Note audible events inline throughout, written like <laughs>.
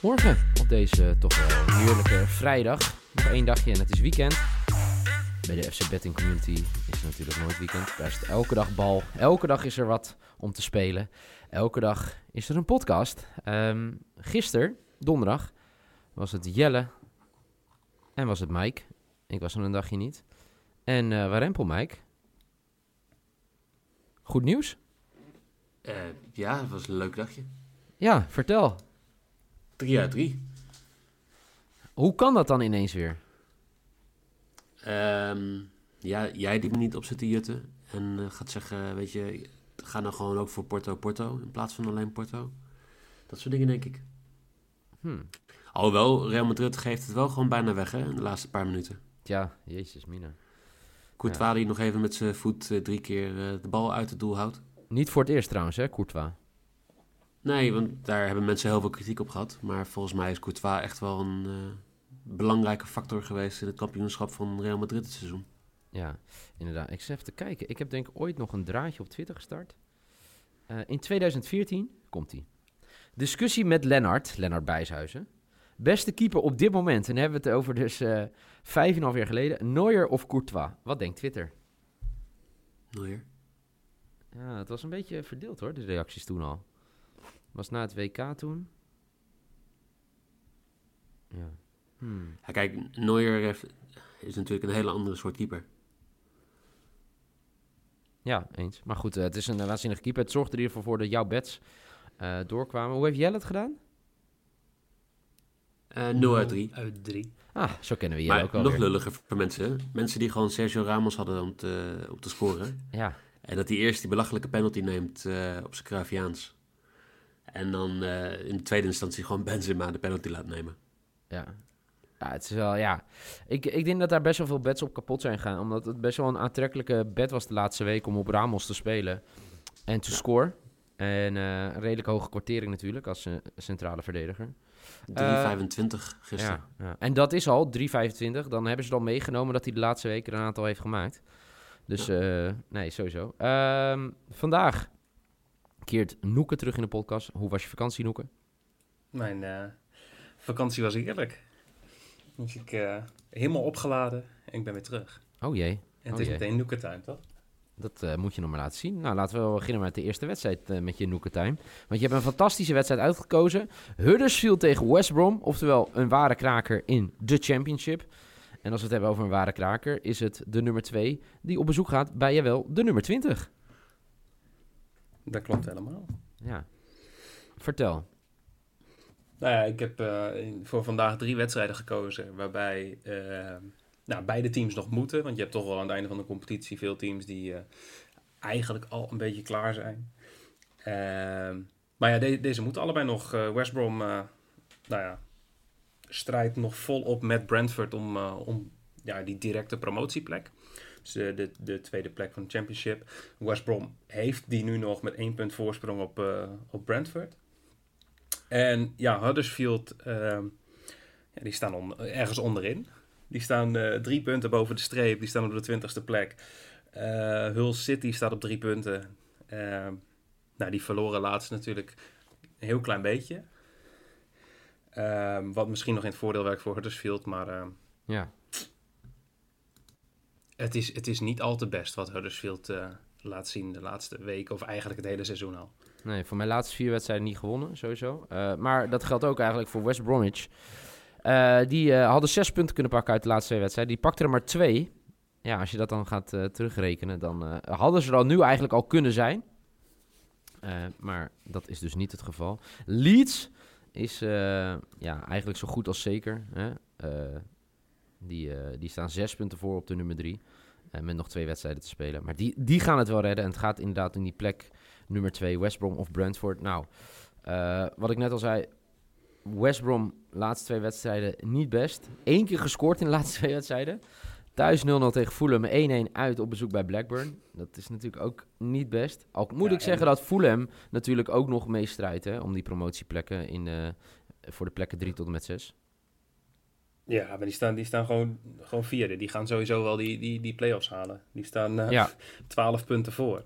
Goedemorgen op deze toch wel heerlijke vrijdag. Nog één dagje en het is weekend. Bij de FC Betting Community is het natuurlijk nooit weekend. Daar is het elke dag bal. Elke dag is er wat om te spelen. Elke dag is er een podcast. Um, gisteren, donderdag, was het Jelle en was het Mike. Ik was er een dagje niet. En uh, Warempel Mike. Goed nieuws? Uh, ja, het was een leuk dagje. Ja, vertel. 3 uit 3. Hoe kan dat dan ineens weer? Um, ja, jij die niet op zit te jutten en uh, gaat zeggen, weet je, ga nou gewoon ook voor Porto Porto in plaats van alleen Porto. Dat soort dingen denk ik. Hmm. Alhoewel, Real Madrid geeft het wel gewoon bijna weg hè, in de laatste paar minuten. Ja, jezus mina. Courtois ja. die nog even met zijn voet uh, drie keer uh, de bal uit het doel houdt. Niet voor het eerst trouwens, hè, Courtois? Nee, want daar hebben mensen heel veel kritiek op gehad. Maar volgens mij is Courtois echt wel een uh, belangrijke factor geweest in het kampioenschap van Real Madrid dit seizoen. Ja, inderdaad. Ik zit even te kijken. Ik heb denk ik ooit nog een draadje op Twitter gestart. Uh, in 2014 komt hij. Discussie met Lennart, Lennart Bijshuizen. Beste keeper op dit moment. En dan hebben we het over dus uh, vijf en half jaar geleden. Neuer of Courtois? Wat denkt Twitter? Neuer. Ja, het was een beetje verdeeld hoor, de reacties toen al. Was na het WK toen. Ja. Hmm. ja kijk, Neuer heeft, is natuurlijk een hele andere soort keeper. Ja, eens. Maar goed, uh, het is een waanzinnige keeper. Het zorgde er in ieder geval voor dat jouw bets uh, doorkwamen. Hoe heeft Jelle het gedaan? Uh, 0 uit 3. Uit 3. Ah, zo kennen we Jelle ook al. nog lulliger voor mensen. Mensen die gewoon Sergio Ramos hadden om te, om te scoren. Ja. En dat hij eerst die belachelijke penalty neemt uh, op zijn Kraviaans. En dan uh, in de tweede instantie gewoon Benzema de penalty laat nemen. Ja. Ja, het is wel, ja. Ik, ik denk dat daar best wel veel bets op kapot zijn gegaan. Omdat het best wel een aantrekkelijke bet was de laatste week om op Ramos te spelen. En te ja. scoren. En uh, een redelijk hoge kwartering natuurlijk als uh, centrale verdediger. 3,25 gisteren. Ja, ja. En dat is al 3,25. Dan hebben ze dan meegenomen dat hij de laatste weken een aantal heeft gemaakt. Dus nee, sowieso. Um, vandaag keert Noeke terug in de podcast. Hoe was je vakantie, Noeke? Mijn uh, vakantie was heerlijk. Dus ik uh, helemaal opgeladen en ik ben weer terug. Oh jee. En het oh is jee. meteen Noeke-time, toch? Dat uh, moet je nog maar laten zien. Nou, laten we beginnen met de eerste wedstrijd met je Noeke-time. Want je hebt een fantastische wedstrijd uitgekozen. Huddersfield tegen West Brom. Oftewel een ware kraker in de Championship. En als we het hebben over een ware kraker, is het de nummer 2 die op bezoek gaat bij jawel de nummer 20. Dat klopt helemaal. Ja. Vertel. Nou ja, ik heb uh, voor vandaag drie wedstrijden gekozen waarbij uh, nou, beide teams nog moeten. Want je hebt toch wel aan het einde van de competitie veel teams die uh, eigenlijk al een beetje klaar zijn. Ehm, maar ja, de deze moeten allebei nog. West Brom, nou ja, strijdt nog volop met Brentford om, uh, om ja, die directe promotieplek. Dus de, de, de, tweede plek van de Championship. West Brom heeft die nu nog met één punt voorsprong op, uh, op Brentford. En ja, Huddersfield, uh, ja, die staan ergens onderin. Die staan uh, drie punten boven de streep. Die staan op de twintigste plek. Hull City staat op drie punten. nou, die verloren laatst natuurlijk een heel klein beetje. Um, wat misschien nog in het voordeel werkt voor Huddersfield, maar ja. Het, is, het is niet al te best wat Huddersfield uh, laat zien de laatste weken of eigenlijk het hele seizoen al. Nee, voor mijn laatste vier wedstrijden niet gewonnen, sowieso. Uh, maar dat geldt ook eigenlijk voor West Bromwich. die hadden zes punten kunnen pakken uit de laatste twee wedstrijden. Die pakten er maar twee. Ja, als je dat dan gaat terugrekenen, dan hadden ze er al nu eigenlijk al kunnen zijn. maar dat is dus niet het geval. Leeds is ja, eigenlijk zo goed als zeker. Hè? Die, uh, die staan zes punten voor op de nummer drie. met nog twee wedstrijden te spelen. Maar die, die gaan het wel redden. En het gaat inderdaad in die plek nummer twee, West Brom of Brentford. Nou, wat ik net al zei. West Brom, laatste twee wedstrijden niet best. Eén keer gescoord in de <laughs> laatste twee wedstrijden. Thuis 0-0 tegen Fulham, 1-1 uit op bezoek bij Blackburn. Dat is natuurlijk ook niet best. Al moet ja, ik zeggen dat Fulham natuurlijk ook nog meestrijdt om die promotieplekken in, uh, voor de plekken 3 tot en met 6. Ja, maar die staan, die staan gewoon, gewoon vierde. Die gaan sowieso wel die, die, die play-offs halen. Die staan uh, ja. <laughs> 12 punten voor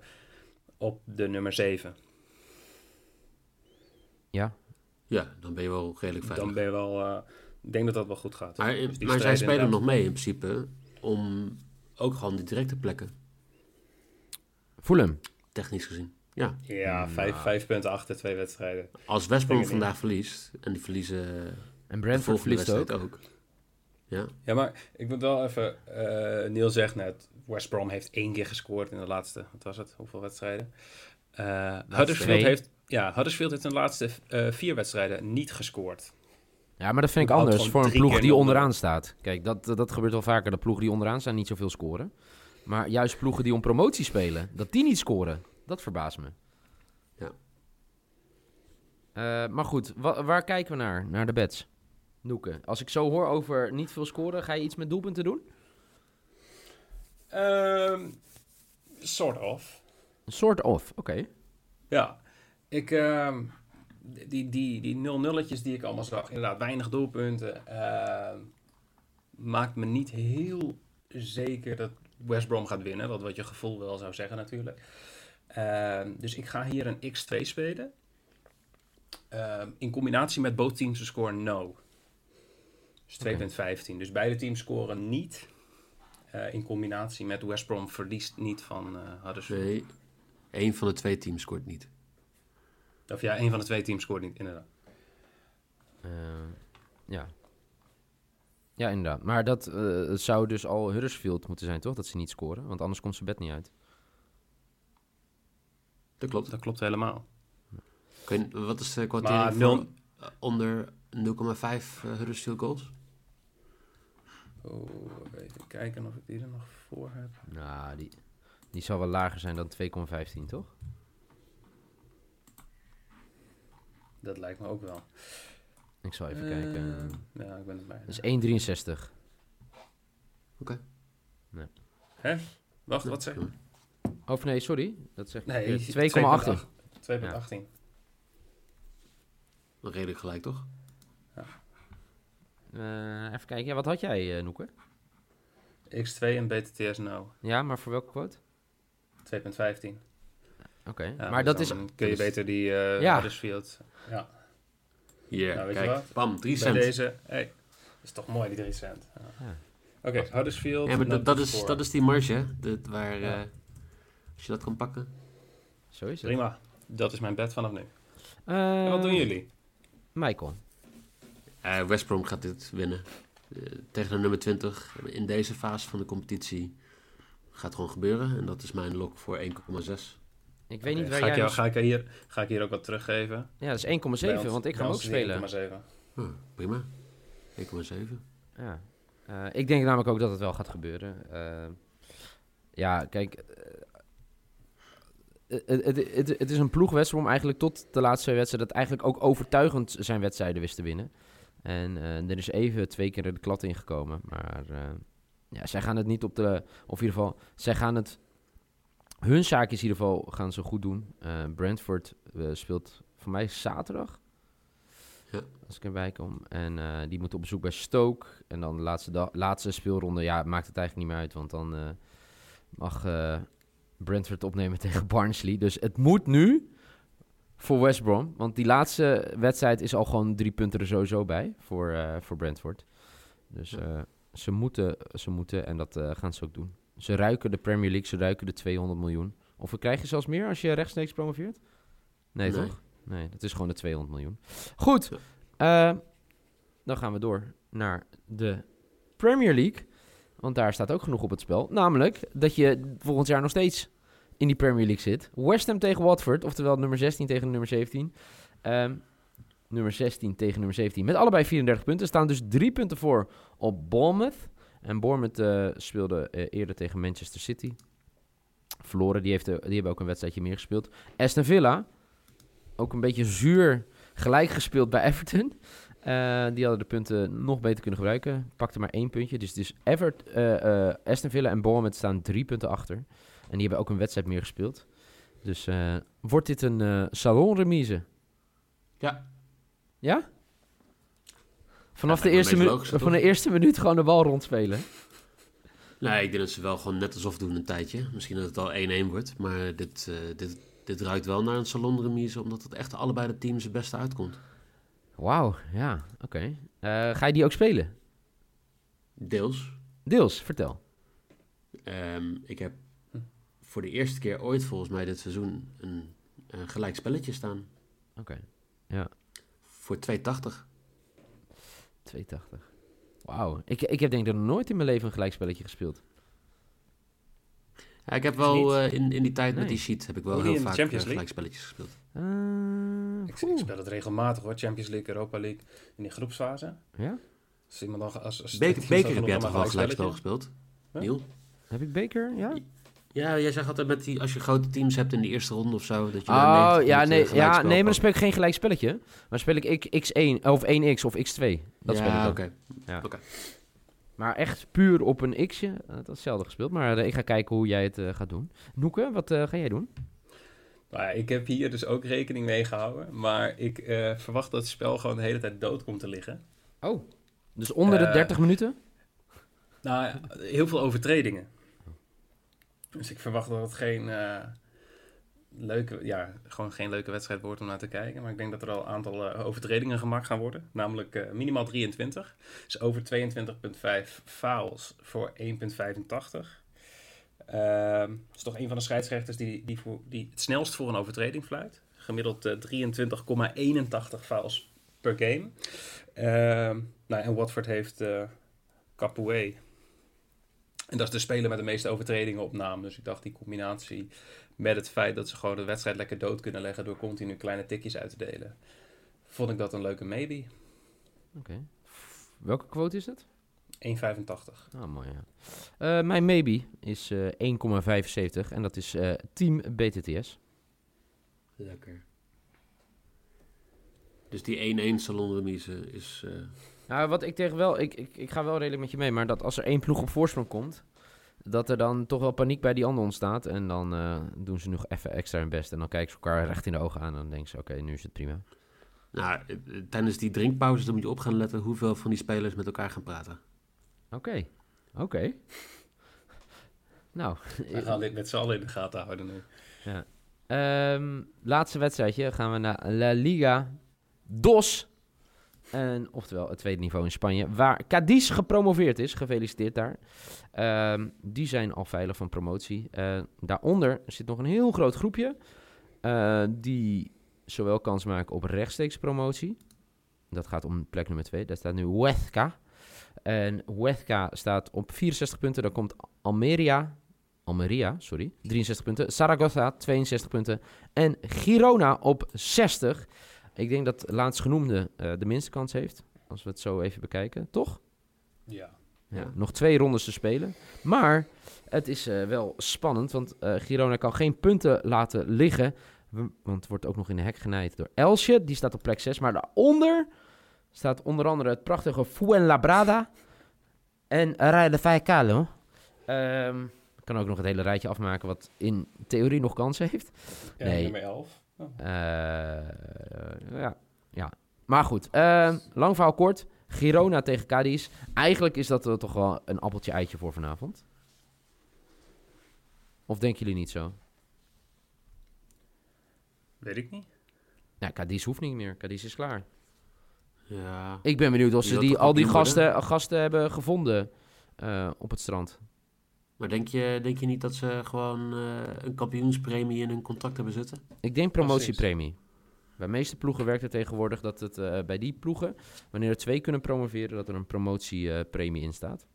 op de nummer 7. Ja, Ja, dan ben je wel redelijk veilig. Dan ben je wel... eh, ik denk dat dat wel goed gaat. Maar, Dus maar zij spelen inderdaad. nog mee in principe om ook gewoon die directe plekken, Fulham. technisch gezien. Ja, Ja, vijf, Nou. vijf punten achter twee wedstrijden. als West Brom vandaag verliest en die verliezen En Brentford verliest ook. ook. Ja, Ja, maar ik moet wel even... eh Neil zegt net, West Brom heeft één keer gescoord in de laatste... Wat was het? Hoeveel wedstrijden? Eh Huddersfield, heeft, ja, Huddersfield heeft in de laatste eh, vier wedstrijden niet gescoord. Ja, maar dat vind ik Houdt anders voor een ploeg die onderaan staat. Kijk, dat, dat gebeurt wel vaker. Dat ploegen die onderaan staan niet zoveel scoren. Maar juist ploegen die om promotie spelen, dat die niet scoren. Dat verbaast me. Ja. Eh, maar goed, wa- waar kijken we naar? Naar de bets. Noeke, als ik zo hoor over niet veel scoren, ga je iets met doelpunten doen? Ehm sort of. Sort of, oké. Ja, ik, ehm, die, die, die nul nulletjes die ik allemaal zag, inderdaad weinig doelpunten, ehm, maakt me niet heel zeker dat West Brom gaat winnen, wat, wat je gevoel wel zou zeggen natuurlijk. Dus ik ga hier een x2 spelen, in combinatie met both teams to score no. Dus 2.15. Dus beide teams scoren niet. eh, in combinatie met West Brom verliest niet van eh Huddersfield. nee, één van de twee teams scoort niet. Of ja, een van de twee teams scoort niet, inderdaad. Eh, ja. Ja, inderdaad. Maar dat eh, het zou dus al Huddersfield moeten zijn, toch? Dat ze niet scoren, want anders komt zijn bed niet uit. Dat klopt. Dat klopt helemaal. Wat is de eh, onder 0,5 eh, Huddersfield goals? Oh, even kijken of ik die er nog voor heb. Nou, die, die zal wel lager zijn dan 2,15, toch? Dat lijkt me ook wel. Ik zal even Eh, kijken. Ja, ik ben het bij. Dat is 1,63. Hè? Wacht, wat zeg je? Of nee, sorry. Dat zeg ik Nee, verkeerd. 2,18. 2,18. Redelijk gelijk, toch? Eh, even kijken. Ja, wat had jij, eh Noeke? X2 en BTTS no. Ja, maar voor welke quote? 2,15. Oké. Ja, maar dus dat is... kun je dus- beter die eh Ja. Huddersfield. Ja, Hier, Nou, kijk. Bam, 3 bij cent. deze. Hey, dat is toch mooi, die 3 cent. Ja. Ja. Oké, Huddersfield. Ja, maar dat, is, dat is die marge, hè? Dat, waar, Ja. eh, als je dat kan pakken. Zo is het. Prima. Dat is mijn bed vanaf nu. Eh, En wat doen jullie? Michael. Eh, West Brom gaat dit winnen. Eh, tegen de nummer 20 in deze fase van de competitie gaat gewoon gebeuren. En dat is mijn lok voor 1,6. Ik weet niet waar ga, jij... ik jou, nog- ga, ik hier, ga ik hier ook wat teruggeven? Ja, dat is 1,7, want ik ga hem ook spelen. 1,7. Hm, prima. 1,7. Ja. Eh, ik denk namelijk ook dat het wel gaat gebeuren. Ja, kijk. het, is een ploeg West Brom eigenlijk tot de laatste twee wedstrijden... dat eigenlijk ook overtuigend zijn wedstrijden wist te winnen. En eh, er is even twee keer de klad ingekomen. Maar eh, ja, zij gaan het niet op de... Of in ieder geval, zij gaan het... Hun zaak is in ieder geval gaan ze goed doen. Eh, Brentford speelt voor mij zaterdag. Ja. Als ik erbij kom. En die moet op bezoek bij Stoke. En dan de laatste, dag, laatste speelronde, ja, maakt het eigenlijk niet meer uit. Want dan mag eh, Brentford opnemen <laughs> tegen Barnsley. Dus het moet nu voor West Brom. Want die laatste wedstrijd is al gewoon drie punten er sowieso bij voor, eh, voor Brentford. Dus eh, ze, moeten, ze moeten en dat eh, gaan ze ook doen. Ze ruiken de Premier League, ze ruiken de 200 miljoen. Of we krijgen zelfs meer als je rechtstreeks promoveert? Nee, Nee. toch? Nee, dat is gewoon de 200 miljoen. Goed, dan gaan we door naar de Premier League. Want daar staat ook genoeg op het spel. Namelijk dat je volgend jaar nog steeds in die Premier League zit. West Ham tegen Watford, oftewel nummer 16 tegen nummer 17. Ehm, nummer 16 tegen nummer 17. Met allebei 34 punten. Staan dus drie punten voor op Bournemouth. En Bournemouth eh, speelde eh, eerder tegen Manchester City. Verloren, die, heeft, eh, die hebben ook een wedstrijdje meer gespeeld. Aston Villa, ook een beetje zuur gelijk gespeeld bij Everton. Die hadden de punten nog beter kunnen gebruiken. Pakte maar één puntje. Dus, dus Evert, eh, Aston Villa en Bournemouth staan drie punten achter. En die hebben ook een wedstrijd meer gespeeld. Dus eh, wordt dit een eh salonremise? Ja. Ja? Vanaf, Ja, de eerste toch? van de eerste minuut gewoon de bal rondspelen. Nee, ik denk dat ze wel gewoon net alsof doen een tijdje. Misschien dat het al 1-1 wordt. Maar dit, eh, dit, dit ruikt wel naar een salonremise. Omdat het echt allebei de teams het beste uitkomt. Wauw, ja, oké. Ga je die ook spelen? Deels. Deels, vertel. Ehm, ik heb voor de eerste keer ooit volgens mij dit seizoen een, een gelijk spelletje staan. Oké, Voor 2,80. 280. Wauw, ik, ik heb denk ik nog nooit in mijn leven een gelijkspelletje gespeeld. Ja, ik heb wel eh, in, in die tijd Nee. met die sheet heb ik wel heel vaak Champions eh, League? gelijkspelletjes gespeeld. Eh, Ik, speel het regelmatig hoor. Champions League, Europa League in die groepsfase. Ja? Als iemand dan, als, als Beker, beker heb jij toch wel een gelijkspel gespeeld? Ja. Niel? Heb ik beker? Ja? Ja, jij zegt altijd met die, als je grote teams hebt in de eerste ronde of zo, dat je Oh, 90 ja, nee, ja, gelijkspel nee, maar dan speel ik geen gelijk spelletje. Maar speel ik X- X1 of 1X of X2. Dat speel ik ja, dan. oké. Ja. Oké. Maar echt puur op een X'je, eh, dat is zelden gespeeld. Maar eh, ik ga kijken hoe jij het eh, gaat doen. Noeke, wat eh, ga jij doen? Nou ja, ik heb hier dus ook rekening mee gehouden. Maar ik eh, verwacht dat het spel gewoon de hele tijd dood komt te liggen. Oh. Dus onder de Eh, 30 minuten? Nou, ja, heel veel overtredingen. Dus ik verwacht dat het geen eh, leuke, ja, gewoon geen leuke wedstrijd wordt om naar te kijken. Maar ik denk dat er al een aantal eh, overtredingen gemaakt gaan worden. Namelijk eh, minimaal 23. Dus over 22,5 fouls voor 1,85. Ehm dat is toch een van de scheidsrechters die, die, voor, die het snelst voor een overtreding fluit. Gemiddeld eh, 23,81 fouls per game. Ehm, nou, en Watford heeft Capoue. En dat is de speler met de meeste overtredingen op naam. Dus ik dacht die combinatie met het feit dat ze gewoon de wedstrijd lekker dood kunnen leggen door continu kleine tikjes uit te delen. Vond ik dat een leuke maybe. Oké. Welke quote is het? 1,85. Ah, mooi, ja. Eh, mijn maybe is eh 1,75 en dat is eh, Team BTTS. Lekker. Dus die 1-1 Salon de Mise is... Nou, wat ik tegen wel, ik, ik, ik ga wel redelijk met je mee, maar dat als er één ploeg op voorsprong komt, dat er dan toch wel paniek bij die ander ontstaat. En dan eh, doen ze nog even extra hun best. En dan kijken ze elkaar recht in de ogen aan en dan denken ze, oké, nu is het prima. nou, tijdens die drinkpauzes dan moet je op gaan letten hoeveel van die spelers met elkaar gaan praten. Oké, oké. nou, <laughs> We gaan dit met z'n allen in de gaten houden nu. Ehm, laatste wedstrijdje gaan we naar La Liga Dos. En, oftewel het tweede niveau in Spanje, waar Cadiz gepromoveerd is. Gefeliciteerd daar. Ehm, die zijn al veilig van promotie. Eh, daaronder zit nog een heel groot groepje. eh, die zowel kans maken op rechtstreeks promotie. Dat gaat om plek nummer 2. Daar staat nu Huesca. En Huesca staat op 64 punten. Dan komt Almeria. Almeria, sorry. 63 punten. Zaragoza, 62 punten. En Girona op 60. Ik denk dat laatstgenoemde eh de minste kans heeft. Als we het zo even bekijken, toch? Ja. Ja, nog twee rondes te spelen. Maar het is eh, wel spannend, want eh, Girona kan geen punten laten liggen. Want het wordt ook nog in de hek genaaid door Elsje. Die staat op plek 6. Maar daaronder staat onder andere het prachtige Fuenlabrada en Rayo de Vallecano. Ik kan ook nog het hele rijtje afmaken wat in theorie nog kansen heeft. Ja, Nee. nummer 11. Oh. Eh, ja, ja. Maar goed, eh, lang verhaal kort. Girona tegen Cadiz. Eigenlijk is dat eh, toch wel een appeltje-eitje voor vanavond. Of denken jullie niet zo? Weet ik niet. Ja, Cadiz hoeft niet meer. Cadiz is klaar. Ja. Ik ben benieuwd of ze die, al die gasten, gasten hebben gevonden eh, op het strand. Maar denk je, denk je niet dat ze gewoon eh, een kampioenspremie in hun contract hebben zitten? Ik denk promotiepremie. Bij de meeste ploegen werkt het tegenwoordig dat het eh, bij die ploegen, wanneer er twee kunnen promoveren, dat er een promotiepremie in staat.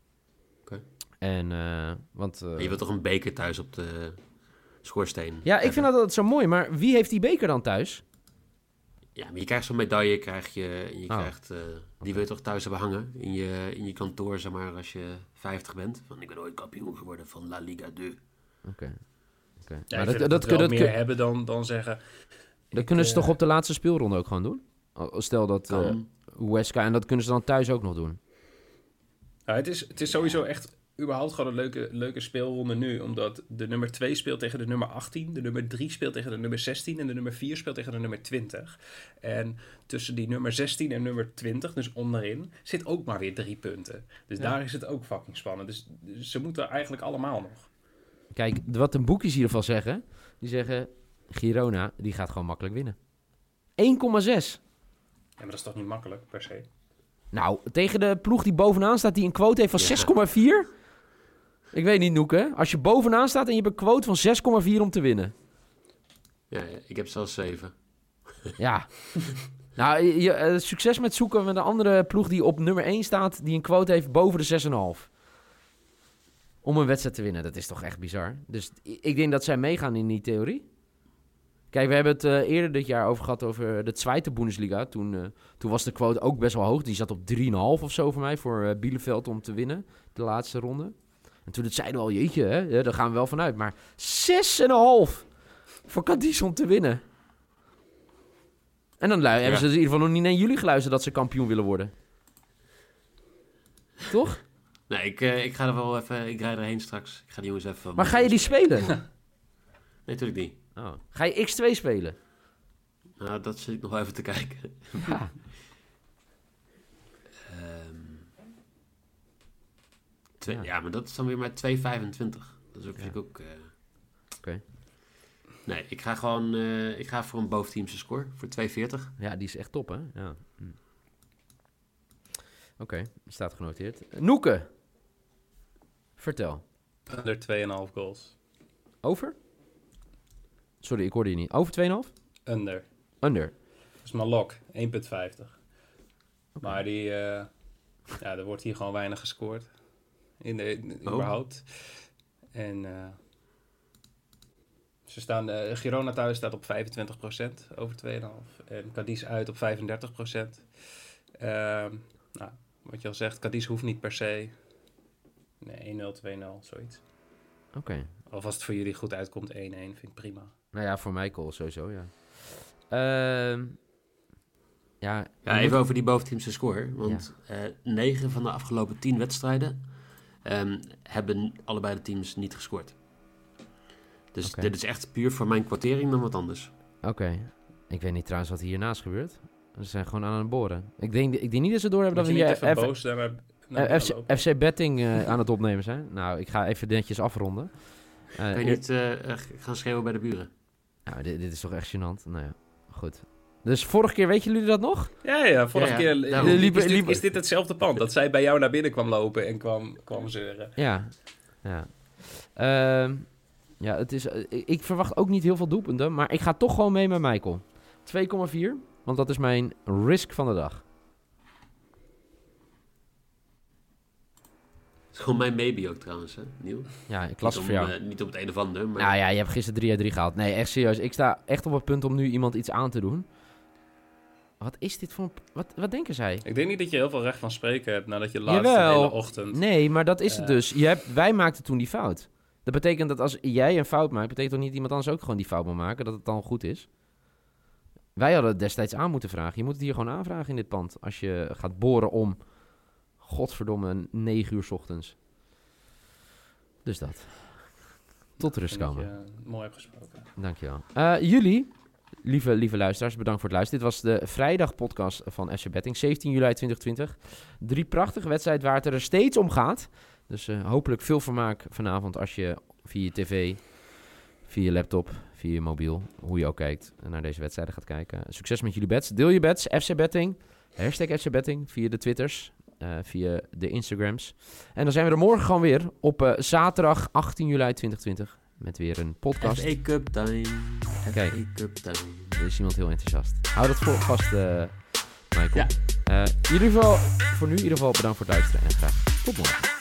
Oké. En, eh, want... eh, je wilt toch een beker thuis op de schoorsteen? Ja, ik vind dat altijd zo mooi, maar wie heeft die beker dan thuis? Ja, maar je krijgt zo'n medaille, krijg je, je Oh. krijgt, eh, die wil je toch thuis hebben hangen in je, in je kantoor, zeg maar, als je 50 bent. Van, ik ben ooit kampioen geworden van La Liga 2. Oké. Oké. Ja, Maar ik dat, dat, dat, dat, meer kun- hebben dan, dan zeggen... dat ik, kunnen ze eh, toch op de laatste speelronde ook gewoon doen? Stel dat eh. Huesca, en dat kunnen ze dan thuis ook nog doen. Nou, het, is, het is sowieso echt überhaupt gewoon een leuke, leuke speelronde nu. Omdat de nummer 2 speelt tegen de nummer 18. De nummer 3 speelt tegen de nummer 16. En de nummer 4 speelt tegen de nummer 20. En tussen die nummer 16 en nummer 20, dus onderin, zit ook maar weer drie punten. Dus Ja. daar is het ook fucking spannend. Dus, dus ze moeten eigenlijk allemaal nog. Kijk, wat de boekjes in ieder geval zeggen, die zeggen Girona, die gaat gewoon makkelijk winnen. 1,6. maar dat is toch niet makkelijk, per se? Nou, tegen de ploeg die bovenaan staat, die een quote heeft van Ja. 6,4. Ik weet niet, Noeke. Als je bovenaan staat en je hebt een quote van 6,4 om te winnen. Ja, ik heb zelfs zeven. Ja. <laughs> nou, je, eh, succes met zoeken met een andere ploeg die op nummer 1 staat, die een quote heeft boven de 6,5. Om een wedstrijd te winnen. Dat is toch echt bizar. Dus ik denk dat zij meegaan in die theorie. Kijk, we hebben het eh, eerder dit jaar over gehad over de Zweite Bundesliga. Toen, eh, toen was de quote ook best wel hoog. Die zat op 3,5 of zo voor mij voor eh, Bielefeld om te winnen. De laatste ronde. En toen het zeiden we al, jeetje, hè, ja, daar gaan we wel vanuit. Maar 6,5 voor Cadiz om te winnen. En dan hebben ze dus in ieder geval nog niet naar jullie geluisterd dat ze kampioen willen worden. Toch? Nee, ik, eh, ik ga er wel even... Ik rijd erheen straks. Ik ga die jongens even... Maar ga je die spelen? <laughs> Nee, natuurlijk niet. Oh. Ga je X2 spelen? Nou, dat zit ik nog even te kijken. Ja. <laughs> twee- Ja. ja. maar dat is dan weer maar 2,25. Dat is ook, vind ik ook... eh, Oké. Nee, ik ga gewoon... eh, ik ga voor een boventeamse score. Voor 2,40. Ja, die is echt top, hè? Ja. Hm. Oké, staat genoteerd. Noeke. Vertel. Under 2,5 goals. Over? Sorry, ik hoorde je niet. Over 2,5? Under. Under. Dat is mijn lok, 1,50. Maar die, eh, ja, er wordt hier gewoon weinig gescoord. In de, in- Oh. überhaupt. En eh, ze staan, eh Girona thuis staat op 25% over 2,5. En Cadiz uit op 35%. Ehm nou, wat je al zegt, Cadiz hoeft niet per se. Nee, 1-0, 2-0, zoiets. Oké. Of als het voor jullie goed uitkomt, 1-1, vind ik prima. Nou ja, voor mij call sowieso, ja. Ehm ja, Ja, even moet- over die boventeamse score. Want eh 9 van de afgelopen 10 wedstrijden ehm, hebben allebei de teams niet gescoord. Dus dit is echt puur voor mijn kwartering dan wat anders. Oké. Ik weet niet trouwens wat hiernaast gebeurt. Ze zijn gewoon aan het boren. Ik denk, ik denk niet dat ze door hebben Moet dat we niet hier even F- boos naar FC? FC Betting eh, aan het opnemen zijn. Nou, ik ga even netjes afronden. Eh, Kan je niet eh, eh, gaan schreeuwen bij de buren? Nou, dit, dit is toch echt gênant. Nou ja, goed. Dus vorige keer, weten jullie dat nog? Ja, ja, vorige Ja, ja, keer is, Liepen- dit, liepen- is dit hetzelfde pand. Dat zij bij jou naar binnen kwam lopen en kwam, kwam zeuren. Ja. Ja. Ehm, ja, het is, eh, ik- verwacht ook niet heel veel doelpunten, maar ik ga toch gewoon mee met Michael. 2,4, want dat is mijn risk van de dag. Dat is gewoon mijn maybe ook trouwens, hè, Nieuw. Ja, ik las het voor jou. eh, niet op het een of ander, maar... Nou ja, je hebt gisteren 3 uit 3 gehaald. Nee, echt serieus. Ik sta echt op het punt om nu iemand iets aan te doen. Wat is dit voor een... Wat, wat denken zij? Ik denk niet dat je heel veel recht van spreken hebt nadat je laatst de Jawel. hele ochtend... Nee, maar dat is het Eh. dus. Je hebt, wij maakten toen die fout. Dat betekent dat als jij een fout maakt, betekent toch niet iemand anders ook gewoon die fout moet maken, dat het dan goed is? Wij hadden het destijds aan moeten vragen. Je moet het hier gewoon aanvragen in dit pand. Als je gaat boren om, godverdomme, 9 uur 's ochtends. Dus dat. Tot rust dat komen. je, eh, mooi hebt gesproken. Dankjewel. Eh jullie, lieve, lieve luisteraars, bedankt voor het luisteren. Dit was de vrijdagpodcast van FC Betting, 17 juli 2020. Drie prachtige wedstrijden waar het er steeds om gaat. Dus eh, hopelijk veel vermaak vanavond als je via je tv, via je laptop, via je mobiel, hoe je ook kijkt, naar deze wedstrijden gaat kijken. Succes met jullie bets. Deel je bets, FC Betting, hashtag FC Betting, via de Twitters, eh, via de Instagrams. En dan zijn we er morgen gewoon weer op eh, zaterdag 18 juli 2020 met weer een podcast. FA Cup time. Kijk. FA Cup time. Er is iemand heel enthousiast. Hou dat voor vast, eh Michael. Ja. Eh, in ieder geval, voor nu in ieder geval bedankt voor het luisteren en graag tot morgen.